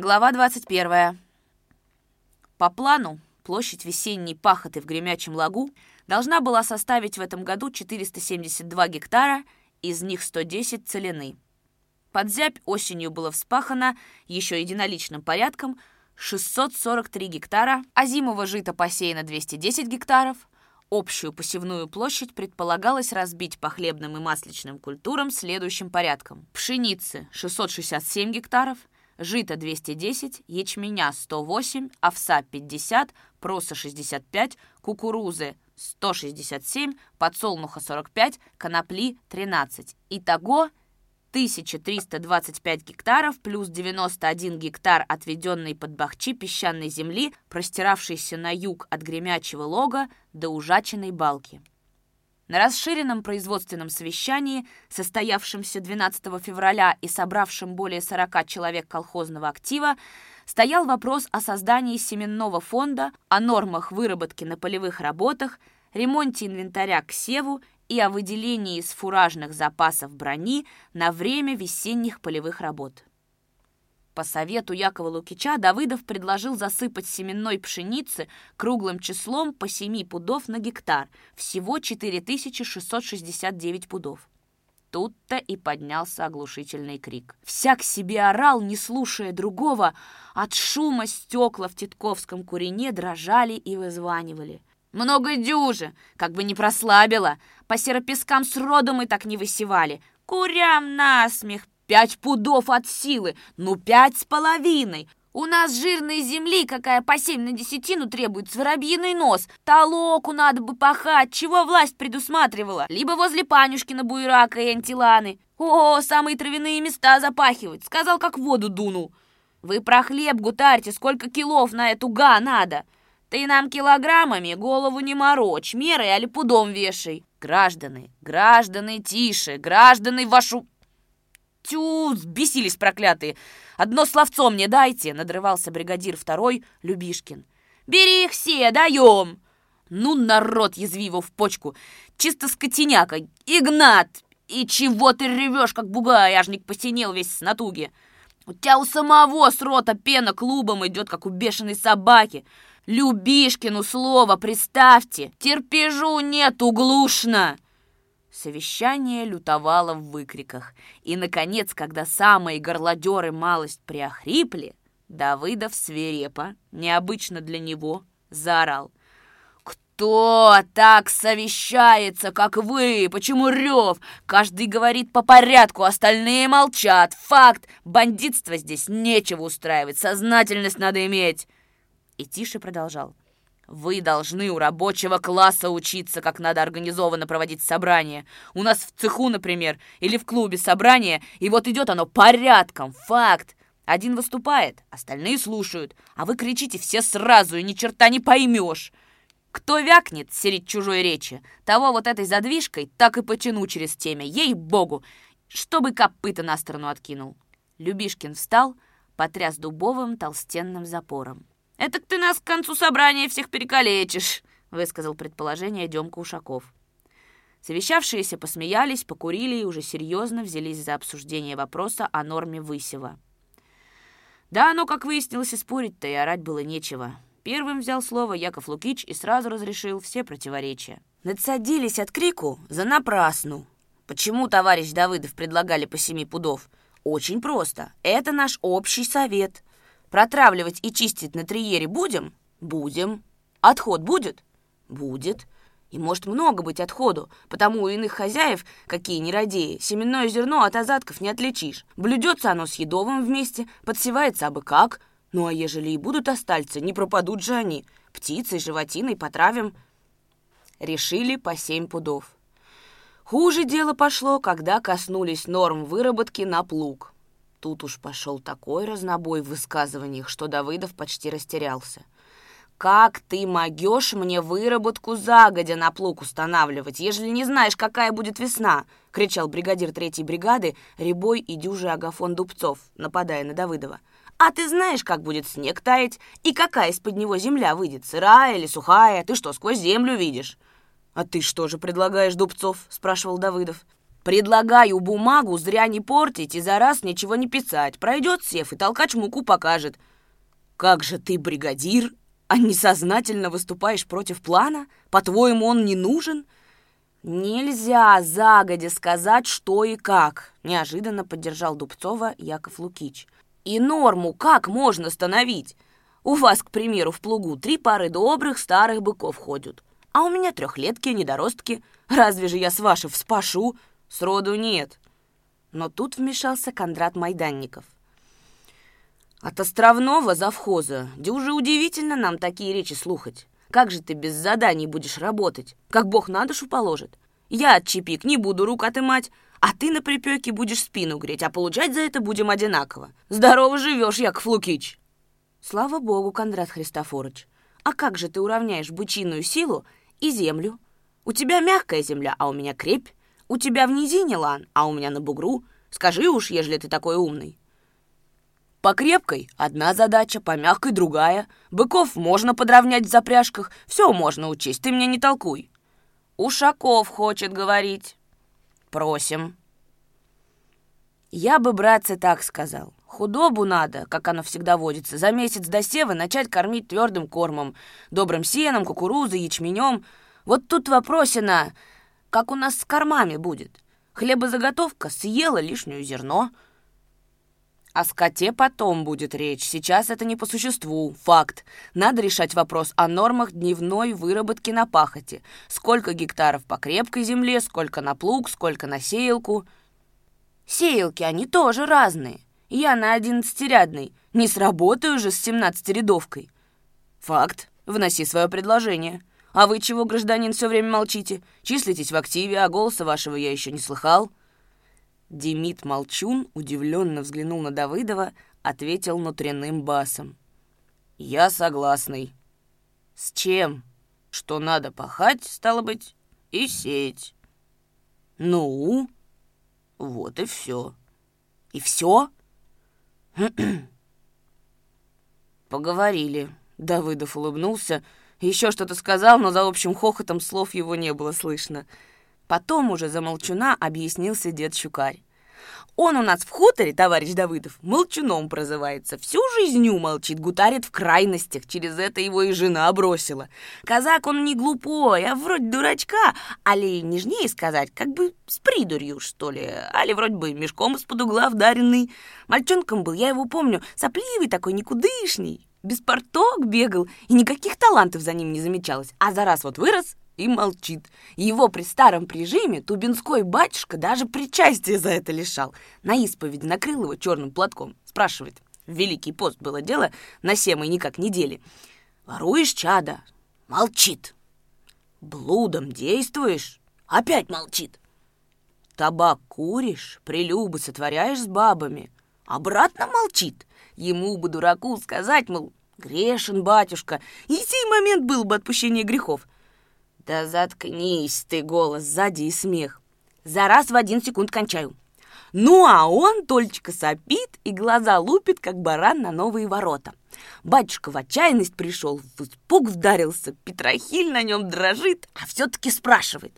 Глава 21. По плану, площадь весенней пахоты в Гремячем лагу должна была составить в этом году 472 гектара, из них 110 целины. Под зябь осенью было вспахано еще единоличным порядком 643 гектара, а зимового жита посеяно 210 гектаров. Общую посевную площадь предполагалось разбить по хлебным и масличным культурам следующим порядком. Пшеницы 667 гектаров – жито 210, ячменя 108, овса 50, проса 65, кукурузы 167, подсолнуха 45, конопли 13. Итого 1325 гектаров плюс 91 гектар, отведенный под бахчи песчаной земли, простиравшейся на юг от гремячего лога до ужаченной балки. На расширенном производственном совещании, состоявшемся 12 февраля и собравшем более 40 человек колхозного актива, стоял вопрос о создании семенного фонда, о нормах выработки на полевых работах, ремонте инвентаря к севу и о выделении из фуражных запасов брони на время весенних полевых работ. По совету Якова Лукича Давыдов предложил засыпать семенной пшеницы круглым числом по 7 пудов на гектар, всего 4669 пудов. Тут-то и поднялся оглушительный крик. Всяк себе орал, не слушая другого. От шума стекла в Титковском курине дрожали и вызванивали. «Много дюжи! Как бы не прослабило! По серопескам с родом и так не высевали! Курям насмех! Пять пудов от силы, ну пять с половиной. У нас жирной земли, какая по семь на десятину требует, воробьиный нос. Толоку надо бы пахать, чего власть предусматривала. Либо возле Панюшкина буйрака и антиланы. О, самые травяные места запахивать, сказал, как воду дунул. Вы про хлеб гутарьте, сколько килов на эту га надо. Ты нам килограммами голову не морочь, мерой али пудом вешай. Граждане, граждане, тише, граждане, вашу... «Тю, сбесились проклятые! Одно словцо мне дайте!» — надрывался бригадир второй Любишкин. «Бери их все, даем!» «Ну, народ, язви его в почку! Чисто скотиняка! Игнат! И чего ты ревешь, как бугай, ажник посинел весь с натуги! У тебя у самого с рота пена клубом идет, как у бешеной собаки! Любишкину слово представьте! Терпежу нет, углушно!» Совещание лютовало в выкриках. И, наконец, когда самые горлодеры малость приохрипли, Давыдов свирепо, необычно для него, заорал. «Кто так совещается, как вы? Почему рев? Каждый говорит по порядку, остальные молчат. Факт! Бандитство здесь нечего устраивать, сознательность надо иметь!» И тише продолжал. Вы должны у рабочего класса учиться, как надо организованно проводить собрания. У нас в цеху, например, или в клубе собрание, и вот идет оно порядком, факт. Один выступает, остальные слушают, а вы кричите все сразу, и ни черта не поймешь. Кто вякнет серить чужой речи, того вот этой задвижкой так и потяну через темя, ей-богу, чтобы копыта на сторону откинул. Любишкин встал, потряс дубовым толстенным запором. «Это ты нас к концу собрания всех перекалечишь», — высказал предположение Демка Ушаков. Совещавшиеся посмеялись, покурили и уже серьезно взялись за обсуждение вопроса о норме высева. Да, но, как выяснилось, и спорить-то и орать было нечего. Первым взял слово Яков Лукич и сразу разрешил все противоречия. Надсадились от крику за напрасну. Почему товарищ Давыдов предлагали по семи пудов? Очень просто. Это наш общий совет. Протравливать и чистить на триере будем? Будем. Отход будет? Будет. И может много быть отходу, потому у иных хозяев, какие нерадеи, семенное зерно от азатков не отличишь. Блюдется оно с едовым вместе, подсевается абы как. Ну а ежели и будут остальцы, не пропадут же они. Птицей, животиной потравим. Решили по семь пудов. Хуже дело пошло, когда коснулись норм выработки на плуг. Тут уж пошел такой разнобой в высказываниях, что Давыдов почти растерялся. «Как ты могешь мне выработку загодя на плуг устанавливать, ежели не знаешь, какая будет весна?» — кричал бригадир третьей бригады Рябой и дюжий Агафон Дубцов, нападая на Давыдова. «А ты знаешь, как будет снег таять, и какая из-под него земля выйдет, сырая или сухая? Ты что, сквозь землю видишь?» «А ты что же предлагаешь, Дубцов?» — спрашивал Давыдов. Предлагаю бумагу зря не портить и за раз ничего не писать. Пройдет сев, и толкач муку покажет. Как же ты бригадир, а несознательно выступаешь против плана? По-твоему, он не нужен? Нельзя загодя сказать, что и как, неожиданно поддержал Дубцова Яков Лукич. И норму как можно становить? У вас, к примеру, в плугу три пары добрых старых быков ходят. А у меня трехлетки, недоростки. Разве же я с вашей вспашу? Сроду нет. Но тут вмешался Кондрат Майданников. От островного завхоза, где уже удивительно нам такие речи слухать. Как же ты без заданий будешь работать? Как бог на душу положит? Я от чипик не буду рук отымать, а ты на припеке будешь спину греть, а получать за это будем одинаково. Здорово живешь, Яков Лукич!» «Слава богу, Кондрат Христофорович. А как же ты уравняешь бычиную силу и землю? У тебя мягкая земля, а у меня крепь. У тебя в низине лан, а у меня на бугру. Скажи уж, ежели ты такой умный. По крепкой одна задача, по мягкой другая. Быков можно подровнять в запряжках, все можно учесть, ты мне не толкуй. Ушаков хочет говорить. Просим. Я бы, братцы, так сказал. Худобу надо, как оно всегда водится, за месяц до сева начать кормить твердым кормом, добрым сеном, кукурузой, ячменем. Вот тут вопросина, как у нас с кормами будет? Хлебозаготовка съела лишнюю зерно. О скоте потом будет речь. Сейчас это не по существу. Факт. Надо решать вопрос о нормах дневной выработки на пахоте. Сколько гектаров по крепкой земле, сколько на плуг, сколько на сеялку. Сеялки, они тоже разные. Я на одиннадцатирядной. Не сработаю же с семнадцатирядовкой. Факт. Вноси свое предложение. А вы чего, гражданин, все время молчите? Числитесь в активе, а голоса вашего я еще не слыхал». Демид Молчун удивленно взглянул на Давыдова, ответил внутренним басом. «Я согласный». «С чем?» «Что надо пахать, стало быть, и сеять». «Ну?» «Вот и все». «И все?» «Поговорили». Давыдов улыбнулся, еще что-то сказал, но за общим хохотом слов его не было слышно. Потом уже за молчуна объяснился дед Щукарь. Он у нас в хуторе, товарищ Давыдов, молчуном прозывается. Всю жизнью молчит, гутарит в крайностях. Через это его и жена бросила. Казак он не глупой, а вроде дурачка. Али нежнее сказать, как бы с придурью, что ли. Али вроде бы мешком из-под угла вдаренный. Мальчонком был, я его помню, сопливый такой, никудышний без порток бегал, и никаких талантов за ним не замечалось. А за раз вот вырос и молчит. Его при старом прижиме Тубинской батюшка даже причастие за это лишал. На исповеди накрыл его черным платком. Спрашивает, Великий пост было дело на семой никак недели. Воруешь чада? Молчит. Блудом действуешь? Опять молчит. Табак куришь, прелюбы сотворяешь с бабами? Обратно молчит. Ему бы, дураку, сказать, мол, грешен батюшка, и сей момент был бы отпущение грехов. Да заткнись ты, голос сзади и смех. За раз в один секунд кончаю. Ну, а он только сопит и глаза лупит, как баран на новые ворота. Батюшка в отчаянность пришел, в испуг вдарился, Петрохиль на нем дрожит, а все-таки спрашивает.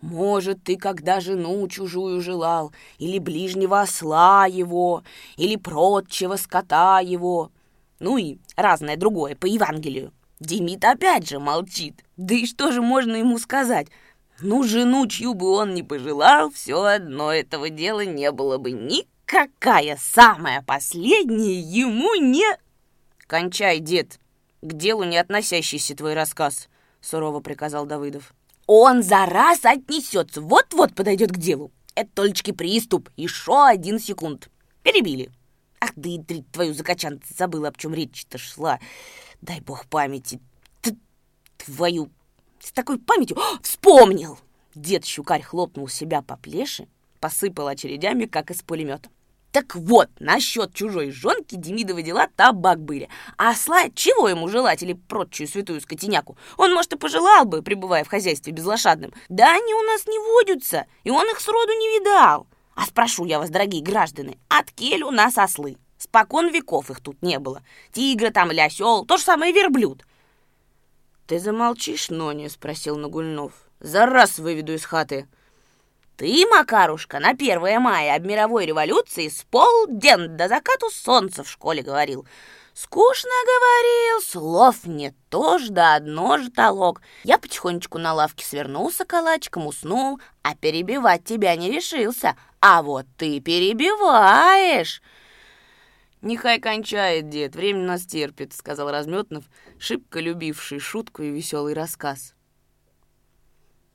Может, ты когда жену чужую желал, или ближнего осла его, или прочего скота его, ну и разное другое по Евангелию. Демид опять же молчит. Да и что же можно ему сказать? Ну, жену, чью бы он ни пожелал, все одно этого дела не было бы никакая самая последняя ему не... Кончай, дед, к делу не относящийся твой рассказ, сурово приказал Давыдов. Он за раз отнесется, вот-вот подойдет к делу. Это только приступ, еще один секунд. Перебили. Ах, да и твою закачан, ты забыла, об чем речь-то шла. Дай бог памяти. Т твою... С такой памятью... О, вспомнил! Дед Щукарь хлопнул себя по плеше, посыпал очередями, как из пулемета. Так вот, насчет чужой жонки Демидовы дела табак были. А осла чего ему желать или прочую святую скотиняку? Он, может, и пожелал бы, пребывая в хозяйстве безлошадным. Да они у нас не водятся, и он их сроду не видал. А спрошу я вас, дорогие граждане, от кель у нас ослы? Спокон веков их тут не было. Тигры там или осел, то же самое верблюд. «Ты замолчишь, Нони?» — спросил Нагульнов. «За раз выведу из хаты». Ты, Макарушка, на 1 мая об мировой революции с полден до закату солнца в школе говорил. Скучно говорил, слов не то ж да одно ж толок. Я потихонечку на лавке свернулся калачиком, уснул, а перебивать тебя не решился. А вот ты перебиваешь. «Нехай кончает, дед, время нас терпит», — сказал Разметнов, шибко любивший шутку и веселый рассказ.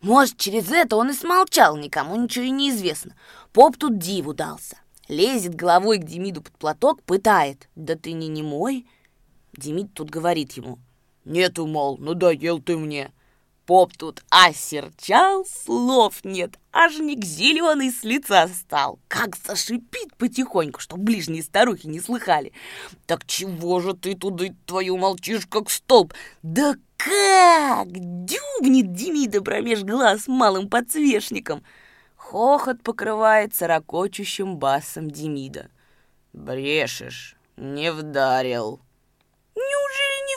Может, через это он и смолчал, никому ничего и не известно. Поп тут диву дался. Лезет головой к Демиду под платок, пытает. «Да ты не немой?» Демид тут говорит ему. «Нету, мол, надоел ты мне». Поп тут осерчал, слов нет, аж ник зеленый с лица стал. Как зашипит потихоньку, что ближние старухи не слыхали. Так чего же ты туда, твою молчишь, как столб? Да как? Дюбнет Демида промеж глаз малым подсвечником. Хохот покрывается ракочущим басом Демида. Брешешь, не вдарил.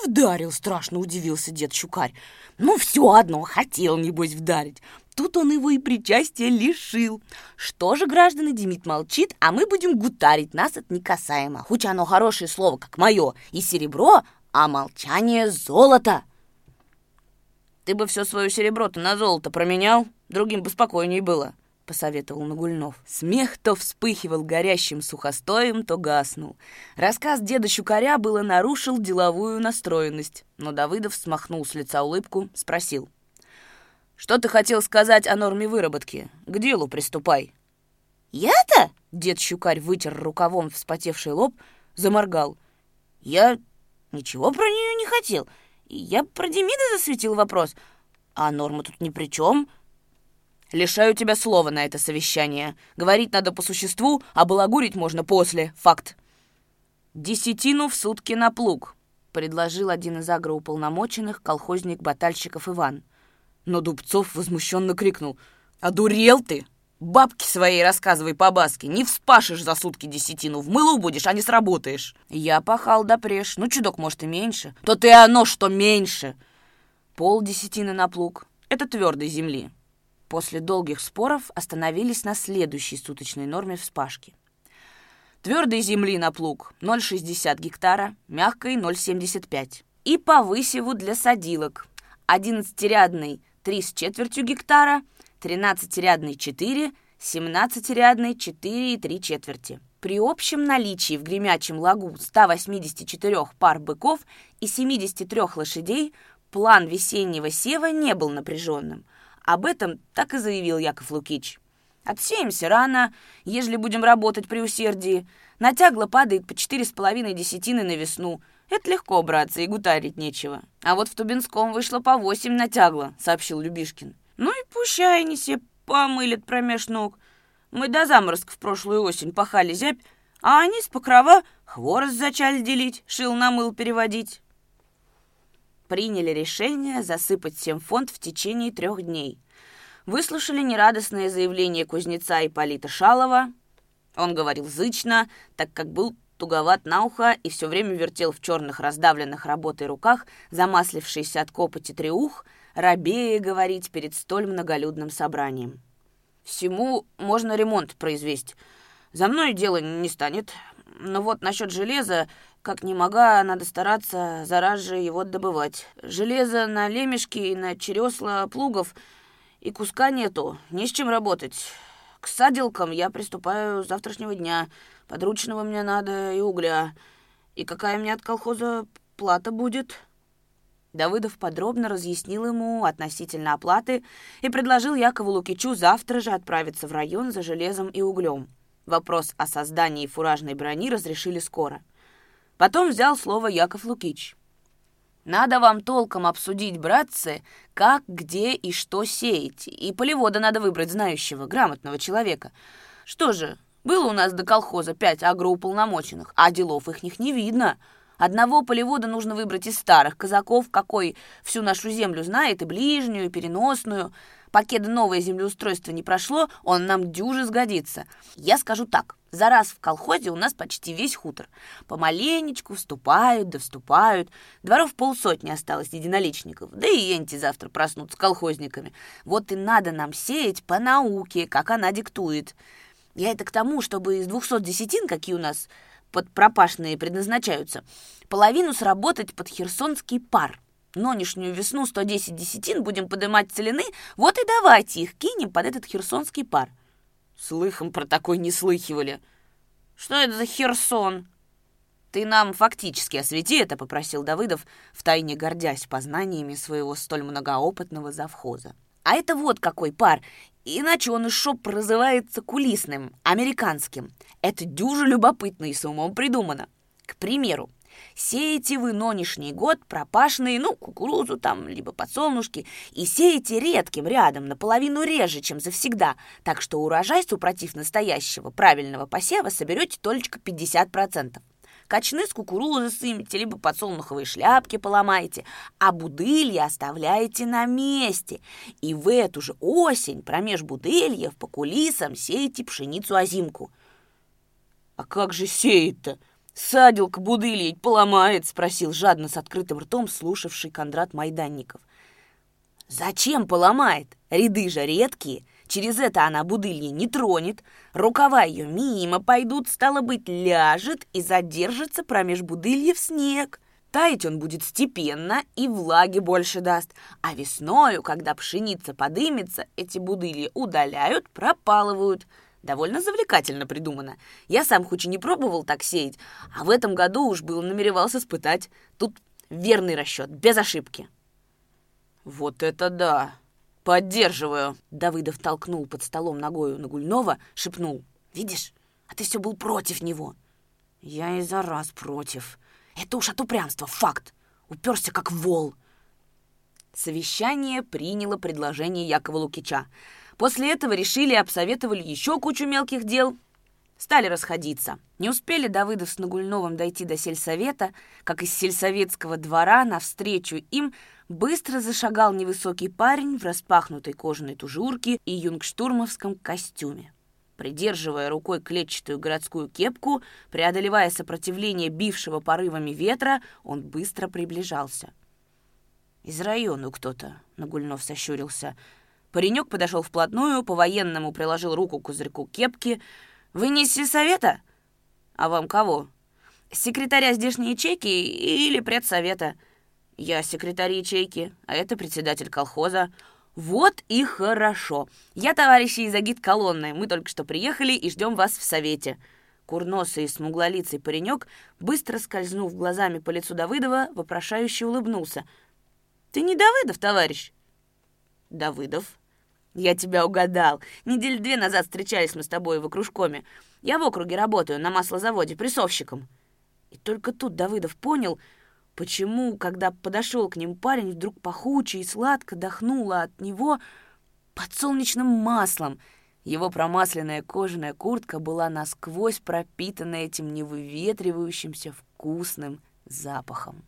Вдарил? Страшно удивился дед Щукарь. Ну, все одно, хотел, небось, вдарить. Тут он его и причастия лишил. Что же, граждане, Демид молчит, а мы будем гутарить, нас это не касаемо. Хоть оно хорошее слово, как мое, и серебро, а молчание — золото. Ты бы все свое серебро-то на золото променял, другим бы спокойнее было посоветовал Нагульнов. Смех то вспыхивал горящим сухостоем, то гаснул. Рассказ деда Щукаря было нарушил деловую настроенность, но Давыдов смахнул с лица улыбку, спросил. «Что ты хотел сказать о норме выработки? К делу приступай». «Я-то?» — дед Щукарь вытер рукавом вспотевший лоб, заморгал. «Я ничего про нее не хотел. Я про Демида засветил вопрос. А норма тут ни при чем». Лишаю тебя слова на это совещание. Говорить надо по существу, а балагурить можно после. Факт. Десятину в сутки на плуг, предложил один из агроуполномоченных, колхозник батальщиков Иван. Но Дубцов возмущенно крикнул. «Одурел ты! Бабки своей рассказывай по-баски. Не вспашешь за сутки десятину. В мылу будешь, а не сработаешь. Я пахал допреж. Ну, чудок, может, и меньше. То ты оно, что меньше. Пол десятины на плуг. Это твердой земли. После долгих споров остановились на следующей суточной норме вспашки. Твердой земли на плуг 0,60 гектара, мягкой 0,75. И по высеву для садилок 11-рядный 3 с четвертью гектара, 13-рядный 4, 17-рядный 4 и 3 четверти. При общем наличии в гремячем лагу 184 пар быков и 73 лошадей план весеннего сева не был напряженным – об этом так и заявил Яков Лукич. «Отсеемся рано, ежели будем работать при усердии. Натягло падает по четыре с половиной десятины на весну. Это легко, братцы, и гутарить нечего. А вот в Тубинском вышло по восемь натягло», — сообщил Любишкин. «Ну и пущай они себе помылят промеж ног. Мы до заморозка в прошлую осень пахали зябь, а они с покрова хворост зачали делить, шил на мыл переводить» приняли решение засыпать всем фонд в течение трех дней. Выслушали нерадостное заявление кузнеца Ипполита Шалова. Он говорил зычно, так как был туговат на ухо и все время вертел в черных раздавленных работой руках замаслившийся от копоти треух, рабея говорить перед столь многолюдным собранием. «Всему можно ремонт произвести. За мной дело не станет. Но вот насчет железа как не мога, надо стараться зараз же его добывать. Железо на лемешки и на чересла плугов и куска нету, не с чем работать. К саделкам я приступаю с завтрашнего дня. Подручного мне надо и угля. И какая мне от колхоза плата будет?» Давыдов подробно разъяснил ему относительно оплаты и предложил Якову Лукичу завтра же отправиться в район за железом и углем. Вопрос о создании фуражной брони разрешили скоро. Потом взял слово Яков Лукич. «Надо вам толком обсудить, братцы, как, где и что сеять. И полевода надо выбрать знающего, грамотного человека. Что же, было у нас до колхоза пять агроуполномоченных, а делов их не видно. Одного полевода нужно выбрать из старых казаков, какой всю нашу землю знает, и ближнюю, и переносную. Покеда новое землеустройство не прошло, он нам дюже сгодится. Я скажу так, за раз в колхозе у нас почти весь хутор. Помаленечку вступают да вступают. Дворов полсотни осталось единоличников. Да и энти завтра проснутся колхозниками. Вот и надо нам сеять по науке, как она диктует. Я это к тому, чтобы из двухсот десятин, какие у нас под пропашные предназначаются, половину сработать под херсонский пар. Нонешнюю весну 110 десятин будем поднимать целины, вот и давайте их кинем под этот херсонский пар. Слыхом про такой не слыхивали. Что это за Херсон? Ты нам фактически освети это, попросил Давыдов, втайне гордясь познаниями своего столь многоопытного завхоза. А это вот какой пар. Иначе он и шоп называется кулисным, американским. Это дюже любопытно и с умом придумано. К примеру, Сеете вы нынешний год пропашные, ну, кукурузу там, либо подсолнушки, и сеете редким рядом, наполовину реже, чем завсегда, так что урожай, супротив настоящего правильного посева, соберете только 50%. Качны с кукурузы сымете, либо подсолнуховые шляпки поломаете, а будылья оставляете на месте. И в эту же осень промеж будыльев по кулисам сеете пшеницу-озимку. «А как же сеять-то?» «Садилка будылить поломает?» — спросил жадно с открытым ртом слушавший Кондрат Майданников. «Зачем поломает? Ряды же редкие. Через это она будылье не тронет. Рукава ее мимо пойдут, стало быть, ляжет и задержится промеж будыльев снег. Таять он будет степенно и влаги больше даст. А весною, когда пшеница подымется, эти будылья удаляют, пропалывают». Довольно завлекательно придумано. Я сам хоть и не пробовал так сеять, а в этом году уж был намеревался испытать. Тут верный расчет, без ошибки. Вот это да! Поддерживаю. Давыдов толкнул под столом ногою Нагульнова, шепнул. Видишь, а ты все был против него. Я и за раз против. Это уж от упрямства, факт. Уперся как вол. Совещание приняло предложение Якова Лукича. После этого решили и обсоветовали еще кучу мелких дел. Стали расходиться. Не успели Давыдов с Нагульновым дойти до сельсовета, как из сельсоветского двора навстречу им быстро зашагал невысокий парень в распахнутой кожаной тужурке и юнгштурмовском костюме. Придерживая рукой клетчатую городскую кепку, преодолевая сопротивление бившего порывами ветра, он быстро приближался. «Из района кто-то», — Нагульнов сощурился, — Паренек подошел вплотную, по-военному приложил руку к козырьку кепки. «Вы не из совета?» «А вам кого?» «Секретаря здешней ячейки или предсовета?» «Я секретарь ячейки, а это председатель колхоза». «Вот и хорошо. Я товарищи из агит колонны. Мы только что приехали и ждем вас в совете». Курносый и смуглолицый паренек, быстро скользнув глазами по лицу Давыдова, вопрошающе улыбнулся. «Ты не Давыдов, товарищ?» «Давыдов», «Я тебя угадал. Неделю две назад встречались мы с тобой в окружкоме. Я в округе работаю, на маслозаводе, прессовщиком». И только тут Давыдов понял, почему, когда подошел к ним парень, вдруг пахуче и сладко дохнуло от него подсолнечным маслом. Его промасленная кожаная куртка была насквозь пропитана этим невыветривающимся вкусным запахом.